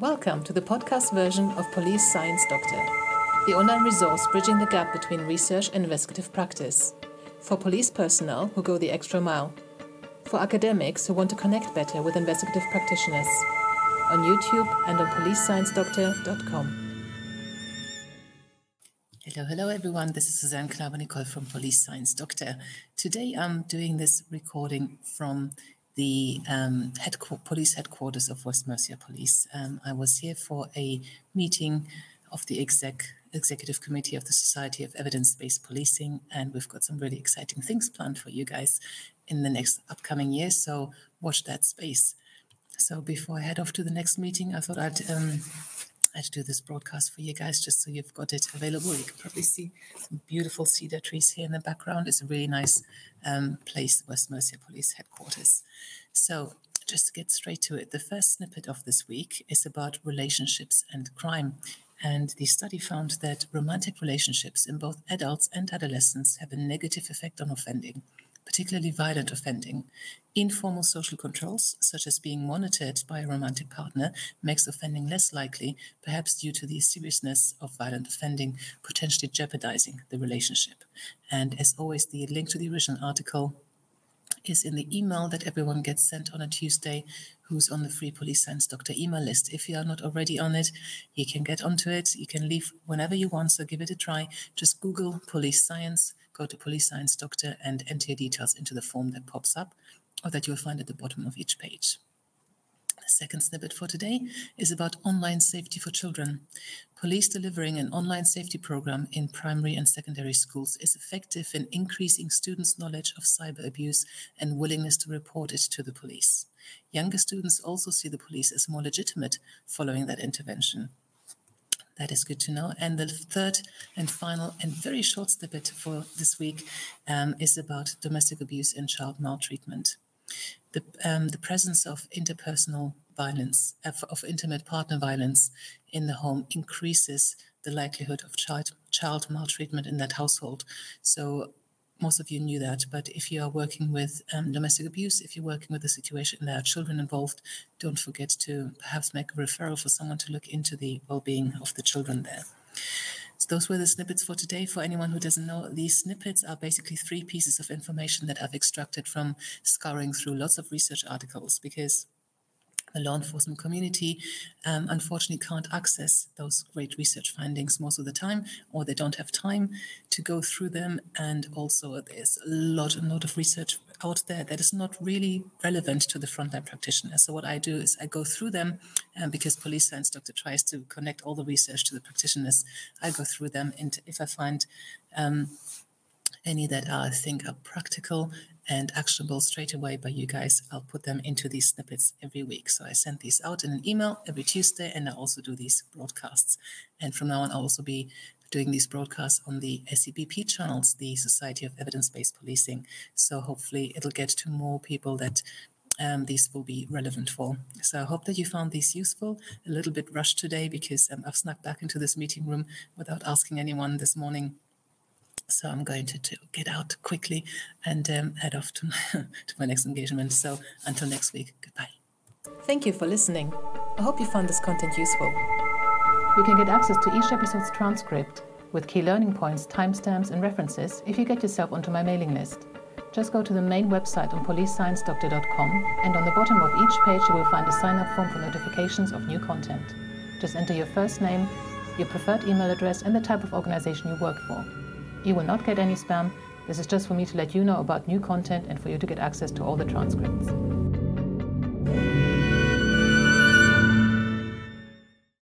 Welcome to the podcast version of Police Science Doctor, the online resource bridging the gap between research and investigative practice. For police personnel who go the extra mile. For academics who want to connect better with investigative practitioners. On YouTube and on policesciencedoctor.com. Hello, hello everyone. This is Susanne Knabe-Nicol from Police Science Doctor. Today I'm doing this recording from the um, police headquarters of West Mercia Police. Um, I was here for a meeting of the exec executive committee of the Society of Evidence-Based Policing, and we've got some really exciting things planned for you guys in the next upcoming years. So watch that space. So before I head off to the next meeting, I thought I'd um, I'd do this broadcast for you guys just so you've got it available. You can probably see some beautiful cedar trees here in the background. It's a really nice um, place, West Mercia Police Headquarters. So just to get straight to it, the first snippet of this week is about relationships and crime. And the study found that romantic relationships in both adults and adolescents have a negative effect on offending particularly violent offending. Informal social controls, such as being monitored by a romantic partner, makes offending less likely, perhaps due to the seriousness of violent offending potentially jeopardizing the relationship. And as always, the link to the original article is in the email that everyone gets sent on a Tuesday who's on the free police science doctor email list. If you are not already on it, you can get onto it. You can leave whenever you want, so give it a try. Just Google police science go to Police Science Doctor and enter your details into the form that pops up or that you'll find at the bottom of each page. The second snippet for today is about online safety for children. Police delivering an online safety program in primary and secondary schools is effective in increasing students' knowledge of cyber abuse and willingness to report it to the police. Younger students also see the police as more legitimate following that intervention. That is good to know. And the third and final and very short snippet for this week um, is about domestic abuse and child maltreatment. The, um, the presence of interpersonal violence, uh, of intimate partner violence in the home increases the likelihood of child, child maltreatment in that household. So most of you knew that, but if you are working with um, domestic abuse, if you're working with a situation there are children involved, don't forget to perhaps make a referral for someone to look into the well-being of the children there. So those were the snippets for today. For anyone who doesn't know, these snippets are basically three pieces of information that I've extracted from scouring through lots of research articles because the law enforcement community um, unfortunately can't access those great research findings most of the time, or they don't have time to go through them. And also, there's a lot, a lot of research out there that is not really relevant to the frontline practitioner. So what I do is I go through them, um, because Police Science Doctor tries to connect all the research to the practitioners. I go through them, and if I find um, any that I think are practical and actionable straight away by you guys, I'll put them into these snippets every week. So I send these out in an email every Tuesday, and I also do these broadcasts. And from now on, I'll also be doing these broadcasts on the SEBP channels, the Society of Evidence Based Policing. So hopefully, it'll get to more people that um, these will be relevant for. So I hope that you found these useful. A little bit rushed today because um, I've snuck back into this meeting room without asking anyone this morning so I'm going to, to get out quickly and um, head off to my, to my next engagement. So until next week, goodbye. Thank you for listening. I hope you found this content useful. You can get access to each episode's transcript with key learning points, timestamps, and references if you get yourself onto my mailing list. Just go to the main website on policesciencedoctor.com, and on the bottom of each page, you will find a sign up form for notifications of new content. Just enter your first name, your preferred email address, and the type of organization you work for. You will not get any spam. This is just for me to let you know about new content and for you to get access to all the transcripts.